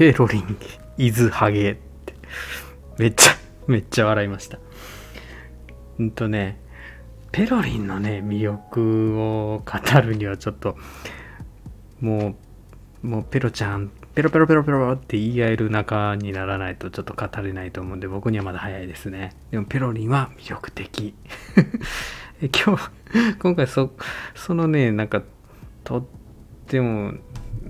ペロリン、イズハゲって、めっちゃ、めっちゃ笑いました。うんとね、ペロリンのね、魅力を語るにはちょっと、もう、もうペロちゃん、ペロペロペロペロって言い合える仲にならないとちょっと語れないと思うんで、僕にはまだ早いですね。でもペロリンは魅力的。今日、今回そ、そのね、なんか、とっても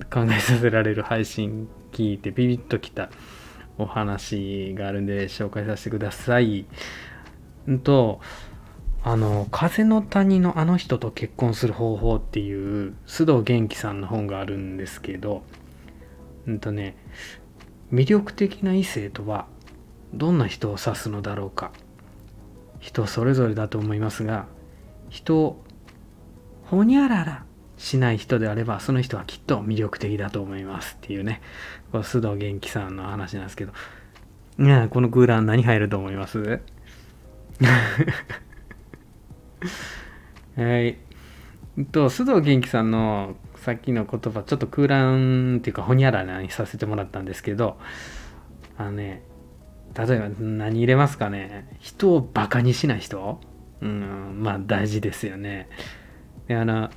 考えさせられる配信聞いてビビッときたお話があるんで紹介させてください。んと、あの、風の谷のあの人と結婚する方法っていう須藤元気さんの本があるんですけど、うんとね、魅力的な異性とはどんな人を指すのだろうか。人それぞれだと思いますが、人をほにゃららしない人であれば、その人はきっと魅力的だと思いますっていうね、この須藤元気さんの話なんですけど、いや、この空欄何入ると思います？はい。と、須藤元気さんのさっきの言葉、ちょっと空欄っていうか、ほにゃららにさせてもらったんですけど、あのね、例えば何入れますかね？人をバカにしない人？うん、まあ大事ですよね。で、あの、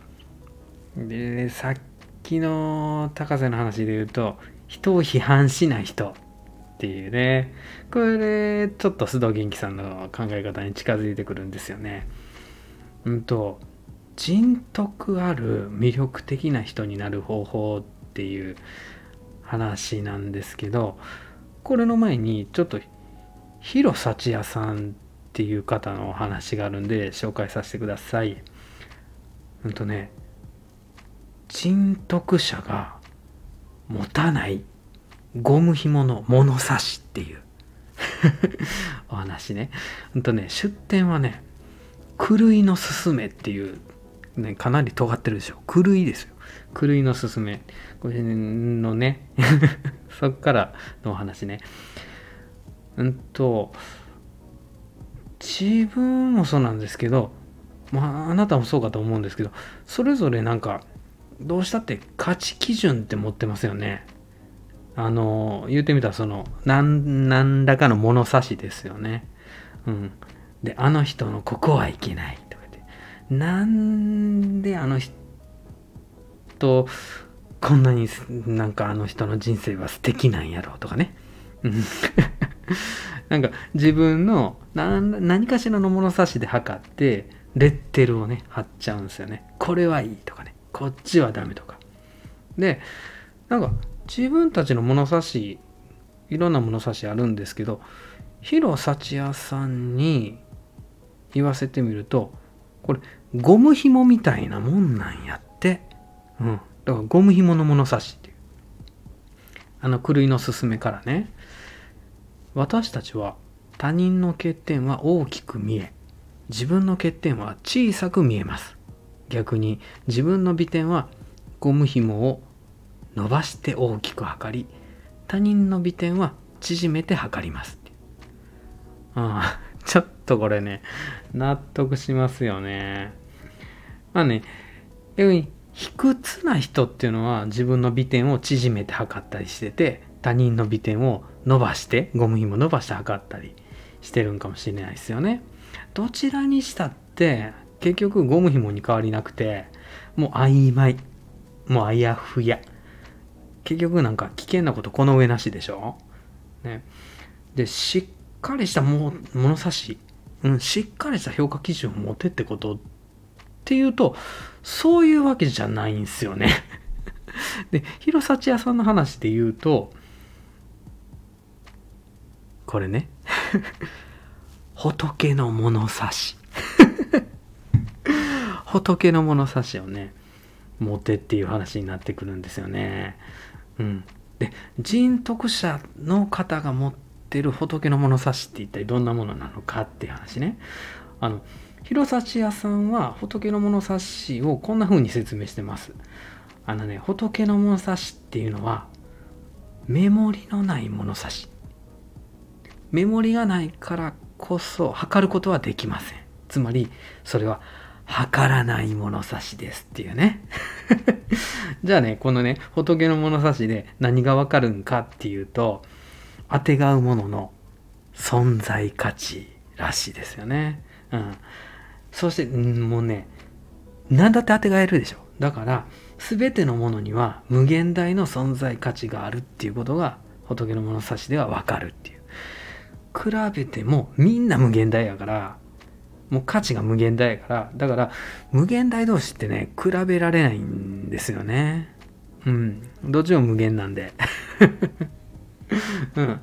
で、さっきの高瀬の話で言うと、人を批判しない人っていうね、これ、ちょっと須藤元気さんの考え方に近づいてくるんですよね。うんと、人徳ある魅力的な人になる方法っていう話なんですけど、これの前にちょっと広幸也さんっていう方のお話があるんで紹介させてください。うんとね、人徳者が持たないゴム紐の物差しっていう お話ね。うんとね、出典はね、狂いのすすめっていう、ね、かなり尖ってるでしょ。狂いですよ。狂いのすすめ。これのね、そっからのお話ね。うんと、自分もそうなんですけど、まあ、あなたもそうかと思うんですけど、それぞれなんか、どうしたって価値基準って持ってますよね。あの、言ってみたら、その、何らかの物差しですよね。うん。で、あの人のここはいけないとか言って、なんであの人、こんなになんかあの人の人生は素敵なんやろうとかね。うん なんか自分の何かしらの物差しで測ってレッテルをね貼っちゃうんですよね。これはいいとかねこっちはダメとか。でなんか自分たちの物差しいろんな物差しあるんですけど広幸也さんに言わせてみるとこれゴム紐みたいなもんなんやって。うん。だからゴム紐の物差しっていう。あの狂いの勧めからね。私たちは他人の欠点は大きく見え自分の欠点は小さく見えます逆に自分の美点はゴム紐を伸ばして大きく測り他人の美点は縮めて測ります。ああちょっとこれね納得しますよね。まあね逆に卑屈な人っていうのは自分の美点を縮めて測ったりしてて他人の美点を伸ばしてゴム紐伸ばして測ったりしてるんかもしれないですよね。どちらにしたって結局ゴム紐に変わりなくてもう曖昧。もうあやふや。結局なんか危険なことこの上なしでしょ？ね。でしっかりしたも物差し、うん、しっかりした評価基準を持てってことっていうとそういうわけじゃないんですよね。で広幸屋さんの話で言うとこれね。仏の物差し。仏の物差しをね持てっていう話になってくるんですよね。うん、で人徳者の方が持ってる仏の物差しって一体どんなものなのかっていう話ね。あの広幸屋さんは仏の物差しをこんな風に説明してます。あのね仏の物差しっていうのはメモリのない物差し。メモリがないからこそ測ることはできません。つまりそれは測らない物差しですっていうね。じゃあねこのね仏の物差しで何がわかるんかっていうとあてがうものの存在価値らしいですよね。うん。そしてもうね何だってあてがえるでしょだから全てのものには無限大の存在価値があるっていうことが仏の物差しではわかるっていう。比べてもみんな無限大やからもう価値が無限大やからだから無限大同士ってね比べられないんですよね。うん。どっちも無限なんで。うん。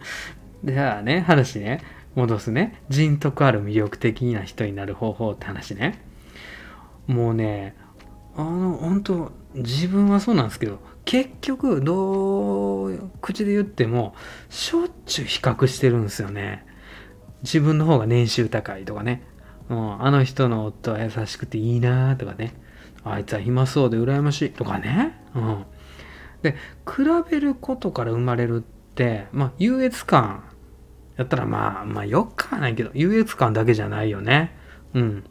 じゃあね話ね。戻すね。人徳ある魅力的な人になる方法って話ね。もうねあの本当自分はそうなんですけど結局どう口で言ってもしょっちゅう比較してるんですよね。自分の方が年収高いとかね、う、あの人の夫は優しくていいなとかね。あいつは暇そうで羨ましいとかね、うん、で比べることから生まれるってまあ優越感やったらまあまあよくはないけど優越感だけじゃないよね。うん。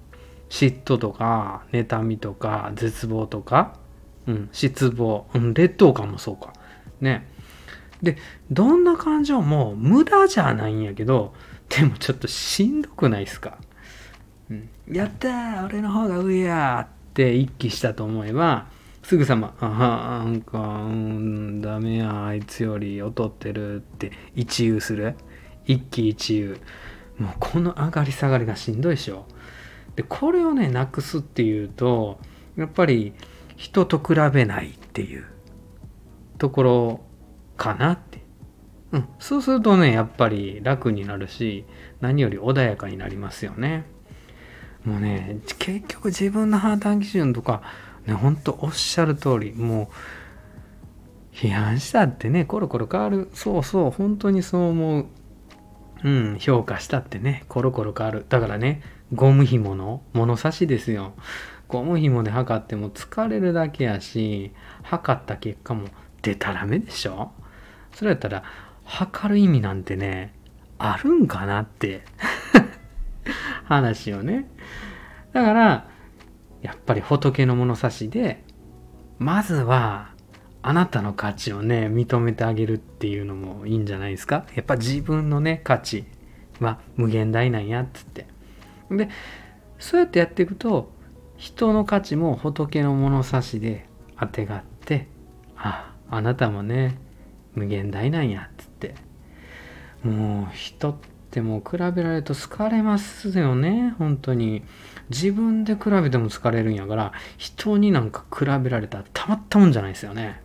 嫉妬とか妬みとか絶望とか。うん、失望、うん、劣等感もそうか。ね。で、どんな感情も無駄じゃないんやけど、でもちょっとしんどくないですか？うん、やったー俺の方が上やって一気したと思えば、すぐさま、あなんか、うん、ダメや、あいつより劣ってるって一憂する。一喜一憂。もうこの上がり下がりがしんどいでしょ。で、これをね、なくすっていうと、やっぱり、人と比べないっていうところかなって。うん。そうするとね、やっぱり楽になるし、何より穏やかになりますよね。もうね、結局自分の判断基準とか、ね、ほんとおっしゃる通り、もう、批判したってね、コロコロ変わる。そうそう、本当にそう思う。うん、評価したってね、コロコロ変わる。だからね、ゴム紐の物差しですよ。ゴム紐で測っても疲れるだけやし、測った結果もデタラメでしょそれやったら、測る意味なんてね、あるんかなって話をね。だから、やっぱり仏の物差しで、まずは、あなたの価値をね、認めてあげるっていうのもいいんじゃないですか。やっぱ自分のね、価値は無限大なんやつって。で、そうやってやっていくと、人の価値も仏の物差しであてがってああなたもね無限大なんやつってもう人ってでも比べられると疲れますよね。本当に。自分で比べても疲れるんやから人になんか比べられたらたまったもんじゃないですよね。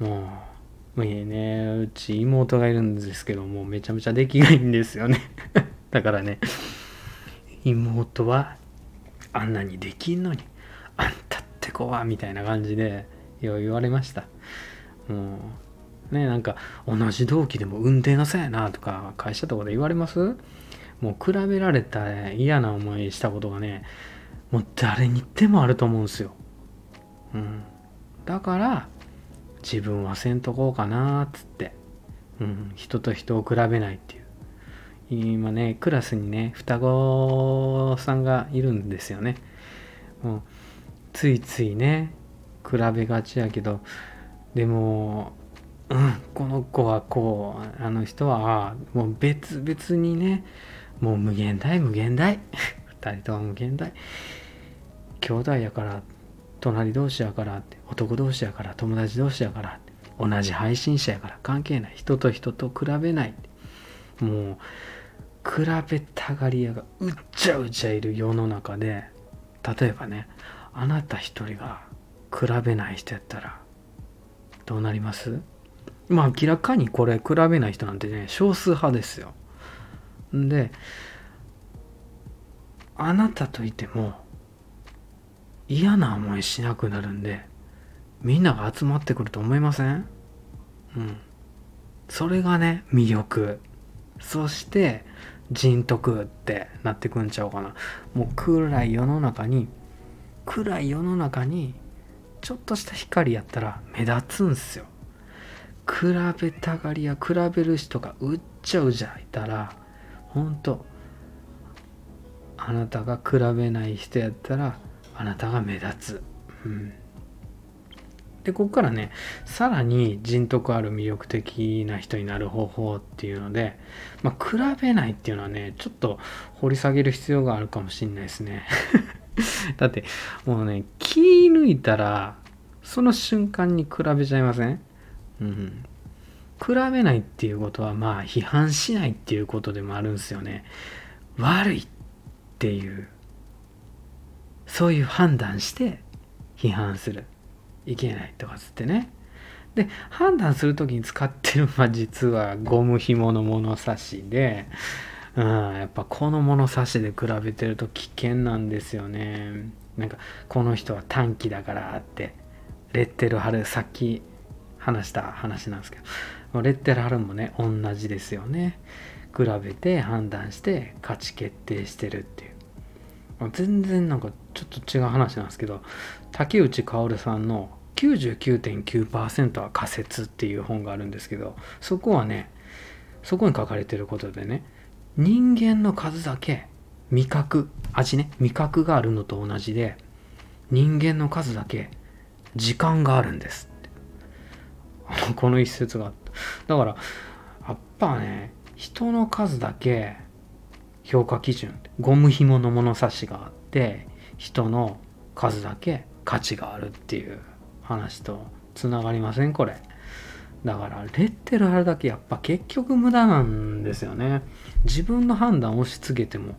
もういいね。うち妹がいるんですけどもうめちゃめちゃ出来がいいんですよね。だからね。妹はあんなにできんのにあんたって子はみたいな感じでよう言われました。もうねなんか同じ同期でも運転のせいやなとか会社とかで言われます？もう比べられた嫌な思いしたことがねもう誰にでもあると思うんですよ。うん。だから自分はせんとこうかなっつって、うん、人と人を比べないっていう。今ね、クラスにね、双子さんがいるんですよね。もう、ついついね、比べがちやけど、でも、うん、この子はこう、あの人は、もう別々にね、もう無限大無限大。二人とも無限大。兄弟やから、隣同士やからって、男同士やから、友達同士やから、同じ配信者やから関係ない。人と人と比べない。もう、比べたがり屋がうっちゃうちゃいる世の中で例えばねあなた一人が比べない人やったらどうなります？まあ明らかにこれ比べない人なんてね少数派ですよ。であなたといても嫌な思いしなくなるんでみんなが集まってくると思いません？うん。それがね魅力。そして人徳ってなってくんちゃうかな。もう暗い世の中に暗い世の中にちょっとした光やったら目立つんすよ。比べたがりや比べる人がうっちゃうじゃいたらほんとあなたが比べない人やったらあなたが目立つ、うん、でここからねさらに人徳ある魅力的な人になる方法っていうので、まあ、比べないっていうのはねちょっと掘り下げる必要があるかもしんないですね。だってもうね気抜いたらその瞬間に比べちゃいません？うん比べないっていうことはまあ批判しないっていうことでもあるんですよね。悪いっていうそういう判断して批判する。いけないとかつってね。で判断する時に使ってるまあ実はゴム紐の物差しで、うん、やっぱこの物差しで比べてると危険なんですよね。なんかこの人は短期だからってレッテル貼るさっき話した話なんですけどレッテル貼るもね同じですよね。比べて判断して価値決定してるっていう。全然なんかちょっと違う話なんですけど竹内薫さんの99.9%は仮説っていう本があるんですけどそこはねそこに書かれてることでね人間の数だけ味覚味ね味覚があるのと同じで人間の数だけ時間があるんです。この一節があった。だからやっぱね人の数だけ評価基準ゴム紐の物差しがあって人の数だけ価値があるっていう話とつながりません？これ。だからレッテル貼るだけやっぱ結局無駄なんですよね。自分の判断を押し付けても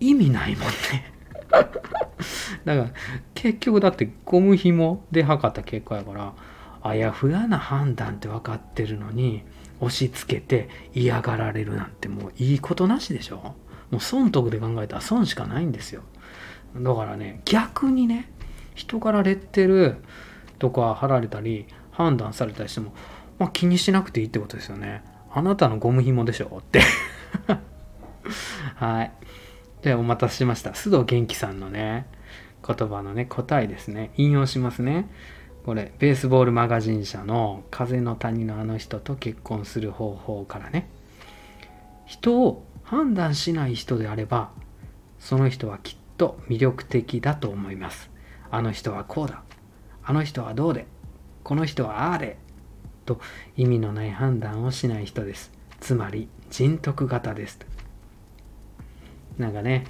意味ないもんね。だから結局だってゴム紐で測った結果やからあやふやな判断って分かってるのに押し付けて嫌がられるなんてもういいことなしでしょ？もう損得で考えたら損しかないんですよ。だからね逆にね人からレッテルとか貼られたり判断されたりしても、まあ、気にしなくていいってことですよね。あなたのゴム紐でしょ？って。はい。でお待たせしました。須藤元気さんのね言葉のね答えですね。引用しますね。これベースボールマガジン社の「風の谷のあの人と結婚する方法」からね。人を判断しない人であればその人はきっと魅力的だと思います。あの人はこうだ。あの人はどうで。この人はああでと意味のない判断をしない人です。つまり人徳型です。なんかね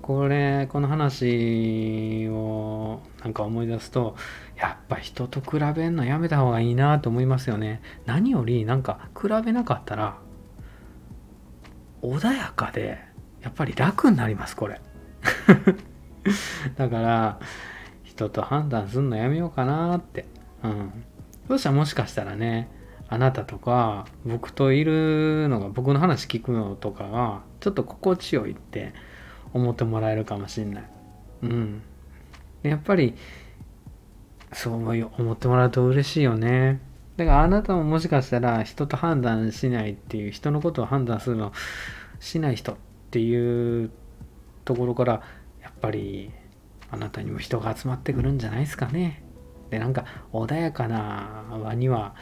これこの話をなんか思い出すとやっぱ人と比べんのやめた方がいいなと思いますよね何よりなんか比べなかったら穏やかでやっぱり楽になりますこれ だから人と判断すんのやめようかなってうんそしたらもしかしたらねあなたとか僕といるのが僕の話聞くのとかがちょっと心地よいって思ってもらえるかもしんない。うん。やっぱり、そう思ってもらうと嬉しいよね。だからあなたももしかしたら人と判断しないっていう、人のことを判断するのしない人っていうところから、やっぱりあなたにも人が集まってくるんじゃないですかね。で、なんか穏やかな輪には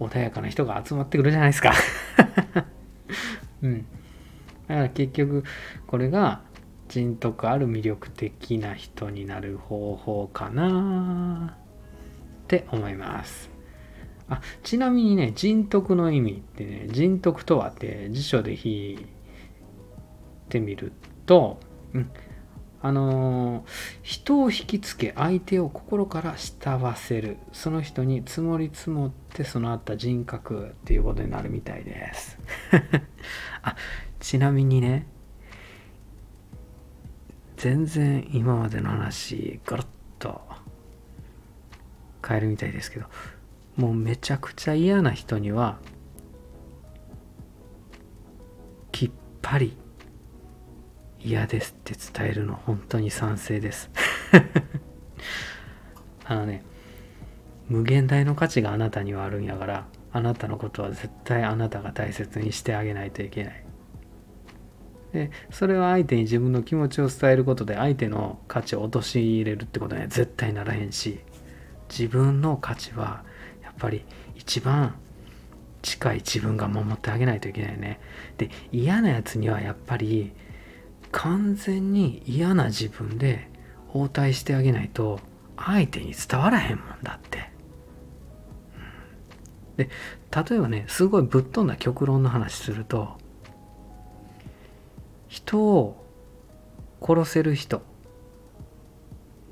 穏やかな人が集まってくるじゃないですか。うん。だから結局これが人徳ある魅力的な人になる方法かなって思います。あちなみにね人徳の意味ってね人徳とはって辞書で引いてみると、うん、あのー、人を引きつけ相手を心から慕わせる。その人に積もり積もってそのあった人格っていうことになるみたいです。あちなみにね全然今までの話ガラッ変えるみたいですけどもうめちゃくちゃ嫌な人にはきっぱり嫌ですって伝えるの本当に賛成です。あのね無限大の価値があなたにはあるんやからあなたのことは絶対あなたが大切にしてあげないといけない。でそれは相手に自分の気持ちを伝えることで相手の価値を陥れるってことには絶対ならへんし自分の価値はやっぱり一番近い自分が守ってあげないといけないねで嫌なやつにはやっぱり完全に嫌な自分で応対してあげないと相手に伝わらへんもんだって。で例えばねすごいぶっ飛んだ極論の話すると人を殺せる人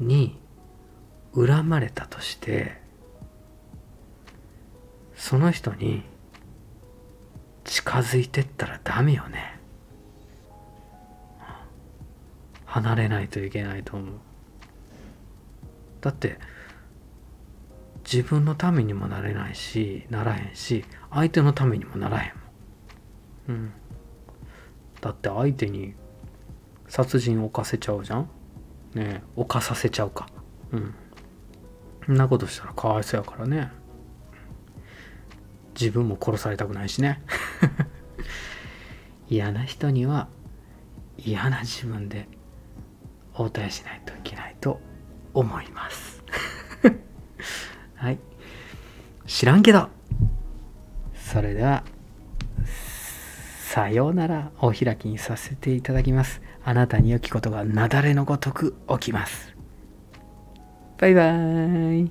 に恨まれたとしてその人に近づいてったらダメよね。離れないといけないと思う。だって自分のためにもなれないしならへんし相手のためにもならへんもん。うん。だって相手に殺人を犯せちゃうじゃん？ねえ犯させちゃうか。うん。んなことしたらかわいそうやからね。自分も殺されたくないしね。嫌な人には嫌な自分で応対しないといけないと思います。はい。知らんけど。それではさようならお開きにさせていただきます。あなたに良きことが雪崩のごとく起きます。バイバーイ